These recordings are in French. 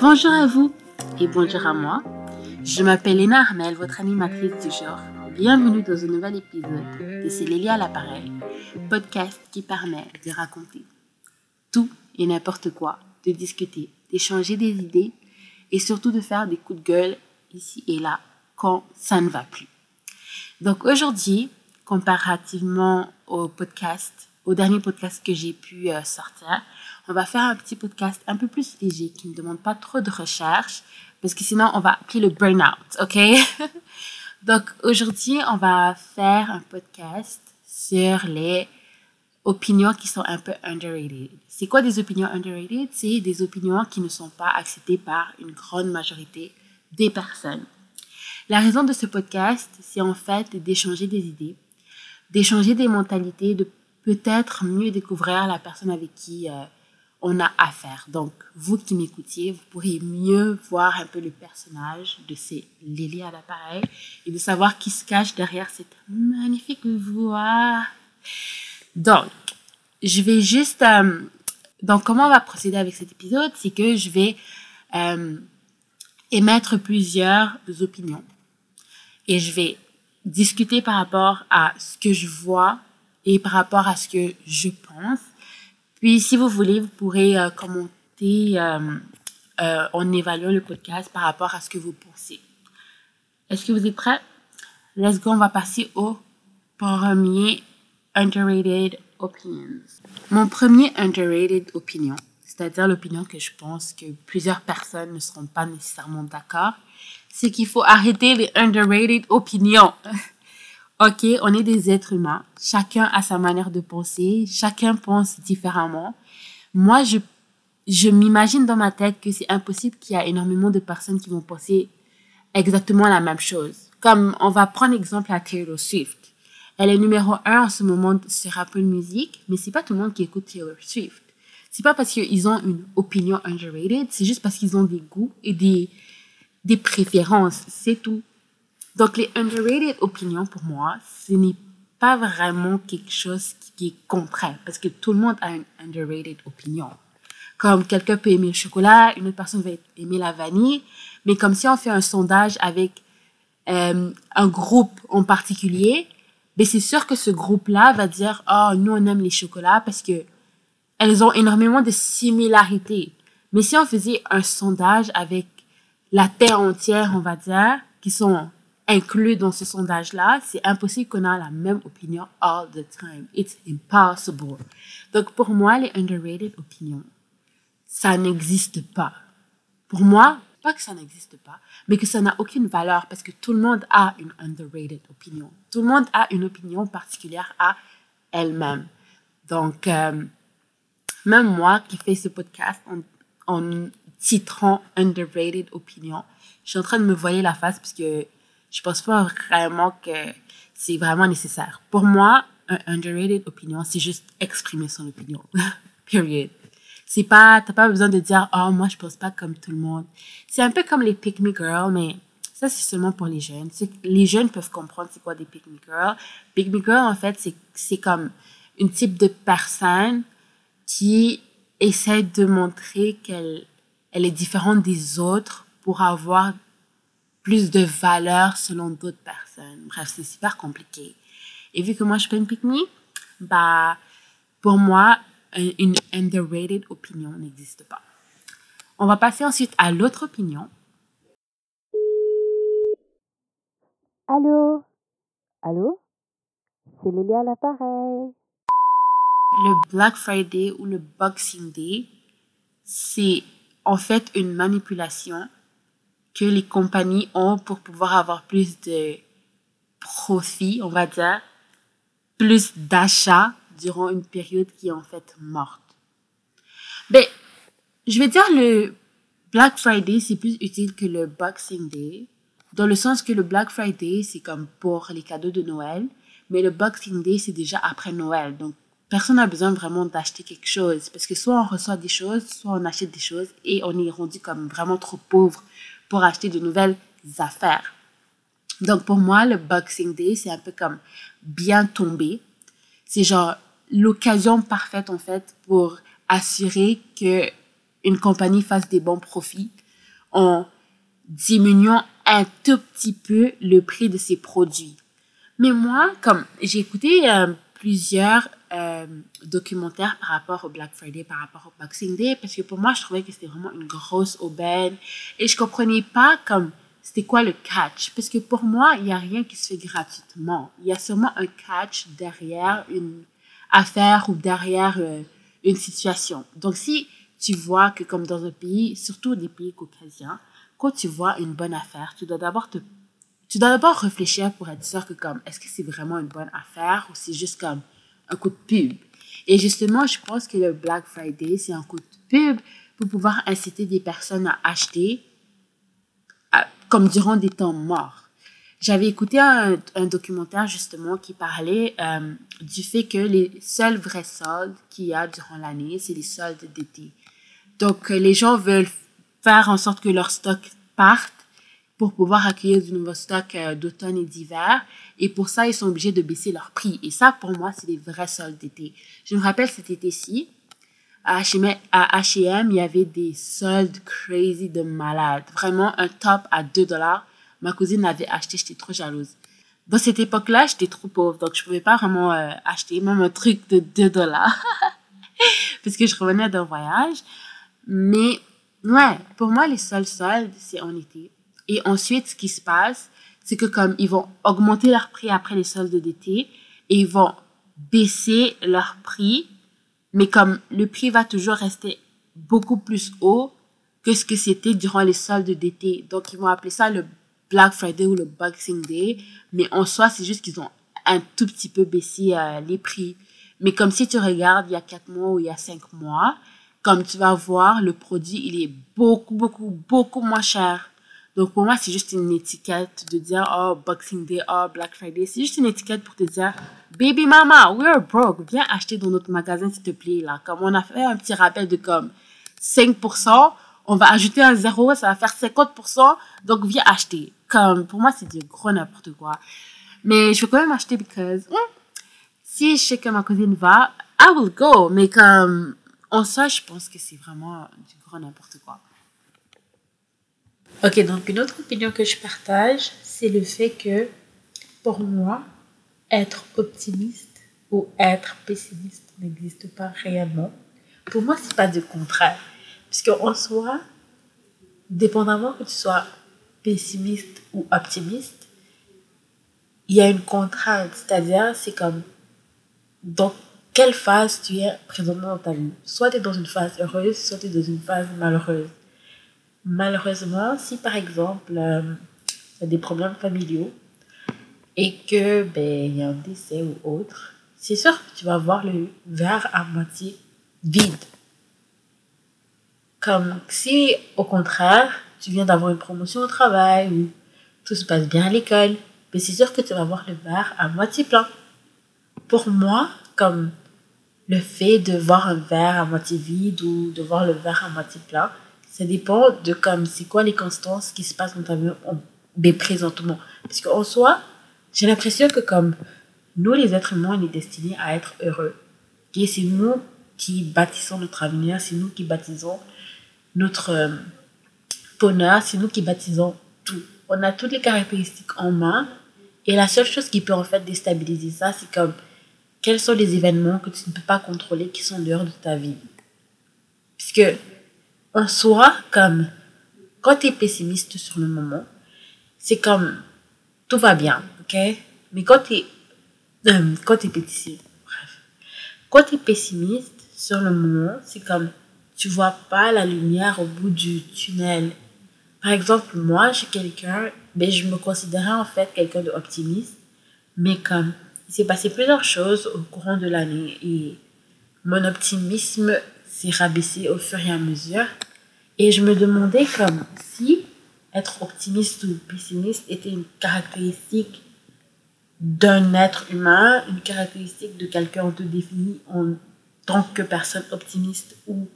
Bonjour à vous et bonjour à moi. Je m'appelle Léna Armel, votre animatrice du genre. Bienvenue dans un nouvel épisode de C'est Lélia l'appareil, podcast qui permet de raconter tout et n'importe quoi, de discuter, d'échanger des idées et surtout de faire des coups de gueule ici et là quand ça ne va plus. Donc aujourd'hui, comparativement au podcast, au dernier podcast que j'ai pu euh, sortir, on va faire un petit podcast un peu plus léger qui ne demande pas trop de recherche parce que sinon on va appeler le burn-out, ok? Donc aujourd'hui, on va faire un podcast sur les opinions qui sont un peu underrated. C'est quoi des opinions underrated? C'est des opinions qui ne sont pas acceptées par une grande majorité des personnes. La raison de ce podcast, c'est en fait d'échanger des idées, d'échanger des mentalités, de peut-être mieux découvrir la personne avec qui euh, on a affaire. Donc, vous qui m'écoutiez, vous pourrez mieux voir un peu le personnage de ces Lily à l'appareil et de savoir qui se cache derrière cette magnifique voix. Donc, je vais juste... Euh, donc, comment on va procéder avec cet épisode? C'est que je vais euh, émettre plusieurs opinions et je vais discuter par rapport à ce que je vois et par rapport à ce que je pense puis, si vous voulez, vous pourrez euh, commenter euh, euh, en évaluant le podcast par rapport à ce que vous pensez. Est-ce que vous êtes prêts? Let's go, on va passer au premier underrated opinions. Mon premier underrated opinion, c'est-à-dire l'opinion que je pense que plusieurs personnes ne seront pas nécessairement d'accord, c'est qu'il faut arrêter les underrated opinions. OK, on est des êtres humains. Chacun a sa manière de penser. Chacun pense différemment. Moi, je, je m'imagine dans ma tête que c'est impossible qu'il y a énormément de personnes qui vont penser exactement la même chose. Comme on va prendre l'exemple à Taylor Swift. Elle est numéro un en ce moment sur Apple Music, mais c'est pas tout le monde qui écoute Taylor Swift. C'est pas parce qu'ils ont une opinion underrated, c'est juste parce qu'ils ont des goûts et des, des préférences. C'est tout. Donc, les underrated opinions, pour moi, ce n'est pas vraiment quelque chose qui est concret, parce que tout le monde a une underrated opinion. Comme quelqu'un peut aimer le chocolat, une autre personne va aimer la vanille, mais comme si on fait un sondage avec euh, un groupe en particulier, ben c'est sûr que ce groupe-là va dire, oh, nous, on aime les chocolats parce que elles ont énormément de similarités. Mais si on faisait un sondage avec la terre entière, on va dire, qui sont inclus dans ce sondage-là, c'est impossible qu'on ait la même opinion all the time. It's impossible. Donc, pour moi, les underrated opinions, ça n'existe pas. Pour moi, pas que ça n'existe pas, mais que ça n'a aucune valeur parce que tout le monde a une underrated opinion. Tout le monde a une opinion particulière à elle-même. Donc, euh, même moi qui fais ce podcast en, en titrant underrated opinion, je suis en train de me voiler la face parce que je pense pas vraiment que c'est vraiment nécessaire. Pour moi, un underrated opinion, c'est juste exprimer son opinion. Period. C'est pas, t'as pas besoin de dire, oh, moi, je pense pas comme tout le monde. C'est un peu comme les pick me girls, mais ça, c'est seulement pour les jeunes. Les jeunes peuvent comprendre c'est quoi des pick me girls. Pick me girls, en fait, c'est comme une type de personne qui essaie de montrer qu'elle elle est différente des autres pour avoir plus de valeur selon d'autres personnes. Bref, c'est super compliqué. Et vu que moi, je fais une pick bah, pour moi, une underrated opinion n'existe pas. On va passer ensuite à l'autre opinion. Allô? Allô? C'est Lélia à l'appareil. Le Black Friday ou le Boxing Day, c'est en fait une manipulation que les compagnies ont pour pouvoir avoir plus de profit, on va dire, plus d'achats durant une période qui est en fait morte. Mais je vais dire le Black Friday, c'est plus utile que le Boxing Day, dans le sens que le Black Friday, c'est comme pour les cadeaux de Noël, mais le Boxing Day, c'est déjà après Noël. Donc, personne n'a besoin vraiment d'acheter quelque chose, parce que soit on reçoit des choses, soit on achète des choses, et on est rendu comme vraiment trop pauvre pour acheter de nouvelles affaires. Donc pour moi, le Boxing Day, c'est un peu comme bien tombé. C'est genre l'occasion parfaite en fait pour assurer que une compagnie fasse des bons profits en diminuant un tout petit peu le prix de ses produits. Mais moi, comme j'ai écouté euh, plusieurs euh, documentaires par rapport au Black Friday, par rapport au Boxing Day, parce que pour moi, je trouvais que c'était vraiment une grosse aubaine et je comprenais pas comme c'était quoi le catch. Parce que pour moi, il n'y a rien qui se fait gratuitement. Il y a seulement un catch derrière une affaire ou derrière euh, une situation. Donc si tu vois que comme dans un pays, surtout des pays caucasiens, quand tu vois une bonne affaire, tu dois d'abord te tu dois d'abord réfléchir pour être sûr que comme est-ce que c'est vraiment une bonne affaire ou c'est juste comme un coup de pub. Et justement, je pense que le Black Friday, c'est un coup de pub pour pouvoir inciter des personnes à acheter comme durant des temps morts. J'avais écouté un, documentaire justement qui parlait euh, du fait que les seuls vrais soldes qu'il y a durant l'année, c'est les soldes d'été. Donc, euh, les gens veulent faire en sorte que leur stock parte pour pouvoir accueillir du nouveau stock euh, d'automne et d'hiver. Et pour ça, ils sont obligés de baisser leur prix. Et ça, pour moi, c'est les vrais soldes d'été. Je me rappelle cet été-ci, à H&M, il y avait des soldes crazy de malade. Vraiment un top à 2 dollars. Ma cousine l'avait acheté, j'étais trop jalouse. Dans cette époque-là, j'étais trop pauvre, donc je pouvais pas vraiment euh, acheter même un truc de 2 dollars. Parce que je revenais d'un voyage. Mais, ouais, pour moi, les seuls soldes, c'est en été. Et ensuite, ce qui se passe, c'est que comme ils vont augmenter leur prix après les soldes d'été et ils vont baisser leur prix mais comme le prix va toujours rester beaucoup plus haut que ce que c'était durant les soldes d'été. Donc, ils vont appeler ça le Black Friday ou le Boxing Day. Mais en soi, c'est juste qu'ils ont un tout petit peu baissé euh, les prix. Mais comme si tu regardes il y a 4 mois ou il y a 5 mois, comme tu vas voir, le produit, il est beaucoup, beaucoup, beaucoup moins cher. Donc pour moi, c'est juste une étiquette de dire, oh, Boxing Day, oh, Black Friday. C'est juste une étiquette pour te dire, baby mama, we're broke. Viens acheter dans notre magasin, s'il te plaît, là. Comme on a fait un petit rappel de comme 5%, on va ajouter un zéro, ça va faire 50%. Donc viens acheter. Comme, pour moi, c'est du gros n'importe quoi. Mais je veux quand même acheter because, hmm, si je sais que ma cousine va, I will go. Mais comme, en soi, je pense que c'est vraiment du gros n'importe quoi. Ok, donc une autre opinion que je partage, c'est le fait que pour moi, être optimiste ou être pessimiste n'existe pas réellement. Pour moi, c'est pas du contraire. Puisque en soi, dépendamment que tu sois pessimiste ou optimiste, il y a une contrainte. C'est-à-dire, c'est comme dans quelle phase tu es présentement dans ta vie? Soit tu es dans une phase heureuse, soit tu es dans une phase malheureuse. Malheureusement, si par exemple, euh, as des problèmes familiaux et que ben il y a un décès ou autre, c'est sûr que tu vas voir le verre à moitié vide. Comme si, au contraire, tu viens d'avoir une promotion au travail ou tout se passe bien à l'école, mais ben, c'est sûr que tu vas voir le verre à moitié plein. Pour moi, comme le fait de voir un verre à moitié vide ou de voir le verre à moitié plein, ça dépend de comme c'est quoi les constances qui se passent dans ta vie présentement. Parce qu'en soi, j'ai l'impression que comme nous, les êtres humains, on est destinés à être heureux. Et c'est nous qui bâtissons notre avenir, c'est nous qui bâtissons notre euh, bonheur, c'est nous qui bâtissons tout. On a toutes les caractéristiques en main. Et la seule chose qui peut en fait déstabiliser ça, c'est comme quels sont les événements que tu ne peux pas contrôler qui sont dehors de ta vie. Puisque en soi, comme quand tu es pessimiste sur le moment, c'est comme tout va bien, ok? Mais quand tu es, euh, quand es pessimiste, bref, quand tu es pessimiste sur le moment, c'est comme tu vois pas la lumière au bout du tunnel. Par exemple, moi, je suis quelqu'un, mais ben, je me considérais en fait quelqu'un d'optimiste, mais comme il s'est passé plusieurs choses au courant de l'année et mon optimisme s'est rabaissé au fur et à mesure. Et je me demandais comme si être optimiste ou pessimiste était une caractéristique d'un être humain, une caractéristique de quelqu'un te définit en tant que personne optimiste ou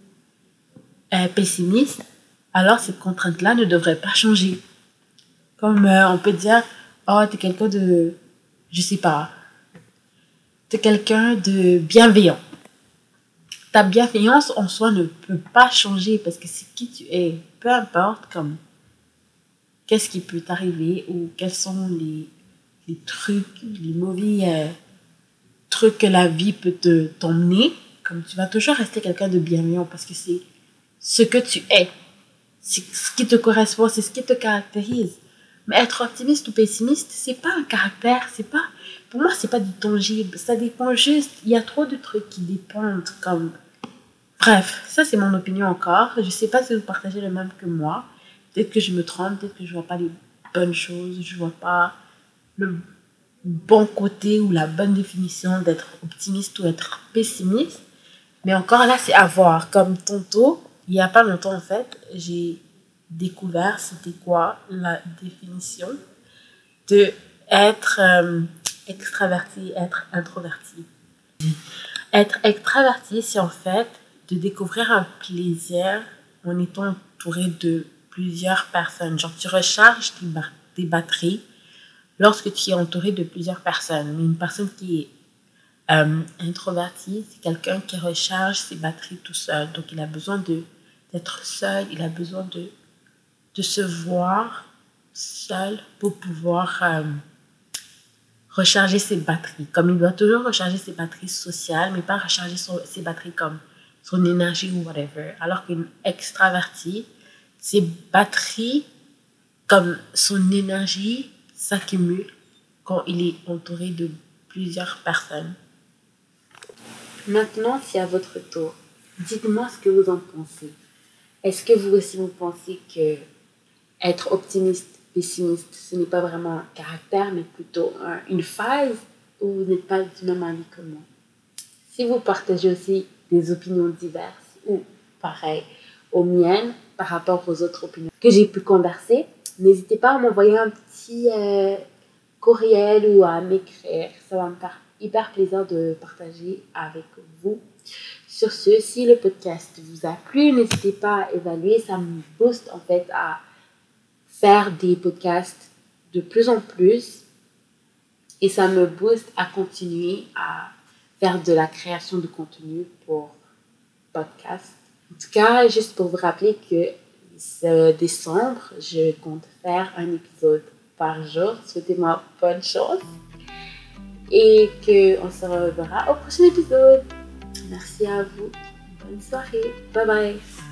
euh, pessimiste, alors cette contrainte-là ne devrait pas changer. Comme euh, on peut dire, oh, t'es quelqu'un de, je sais pas, t'es quelqu'un de bienveillant. Ta bienveillance en soi ne peut pas changer parce que c'est qui tu es. Peu importe comme qu'est-ce qui peut t'arriver ou quels sont les, trucs, les mauvais euh, trucs que la vie peut te t'emmener. Comme tu vas toujours rester quelqu'un de bienveillant parce que c'est ce que tu es. C'est ce qui te correspond, c'est ce qui te caractérise. Mais être optimiste ou pessimiste, c'est pas un caractère, c'est pas. Pour moi, c'est pas du tangible. Ça dépend juste. Il y a trop de trucs qui dépendent comme. Bref, ça c'est mon opinion encore. Je sais pas si vous partagez le même que moi. Peut-être que je me trompe, peut-être que je vois pas les bonnes choses, je vois pas le bon côté ou la bonne définition d'être optimiste ou être pessimiste. Mais encore là, c'est à voir. Comme tantôt, il n'y a pas longtemps en fait, j'ai découvert c'était quoi la définition de être euh, extraverti, être introverti? Être extraverti, c'est en fait de découvrir un plaisir en étant entouré de plusieurs personnes. Genre, tu recharges tes, batteries lorsque tu es entouré de plusieurs personnes. Une personne qui est euh, introvertie, c'est quelqu'un qui recharge ses batteries tout seul. Donc, il a besoin d'être seul, il a besoin de de se voir seul pour pouvoir euh, recharger ses batteries. Comme il doit toujours recharger ses batteries sociales, mais pas recharger ses batteries comme son énergie ou whatever. Alors qu'une extravertie, ses batteries, comme son énergie, s'accumule quand il est entouré de plusieurs personnes. Maintenant, c'est à votre tour. Dites-moi ce que vous en pensez. Est-ce que vous aussi vous pensez que être optimiste, pessimiste, ce n'est pas vraiment un caractère, mais plutôt une phase où vous n'êtes pas du même avis que moi. Si vous partagez aussi des opinions diverses ou pareil aux miennes par rapport aux autres opinions que j'ai pu converser, n'hésitez pas à m'envoyer un petit euh, courriel ou à m'écrire. Ça va me faire hyper plaisir de partager avec vous. Sur ce, si le podcast vous a plu, n'hésitez pas à évaluer. Ça me booste en fait à faire des podcasts de plus en plus et ça me booste à continuer à faire de la création de contenu pour podcast. En tout cas, juste pour vous rappeler que ce décembre, je compte faire un épisode par jour. Souhaitez-moi bonne chance et qu'on se reverra au prochain épisode. Merci à vous. Bonne soirée. Bye bye.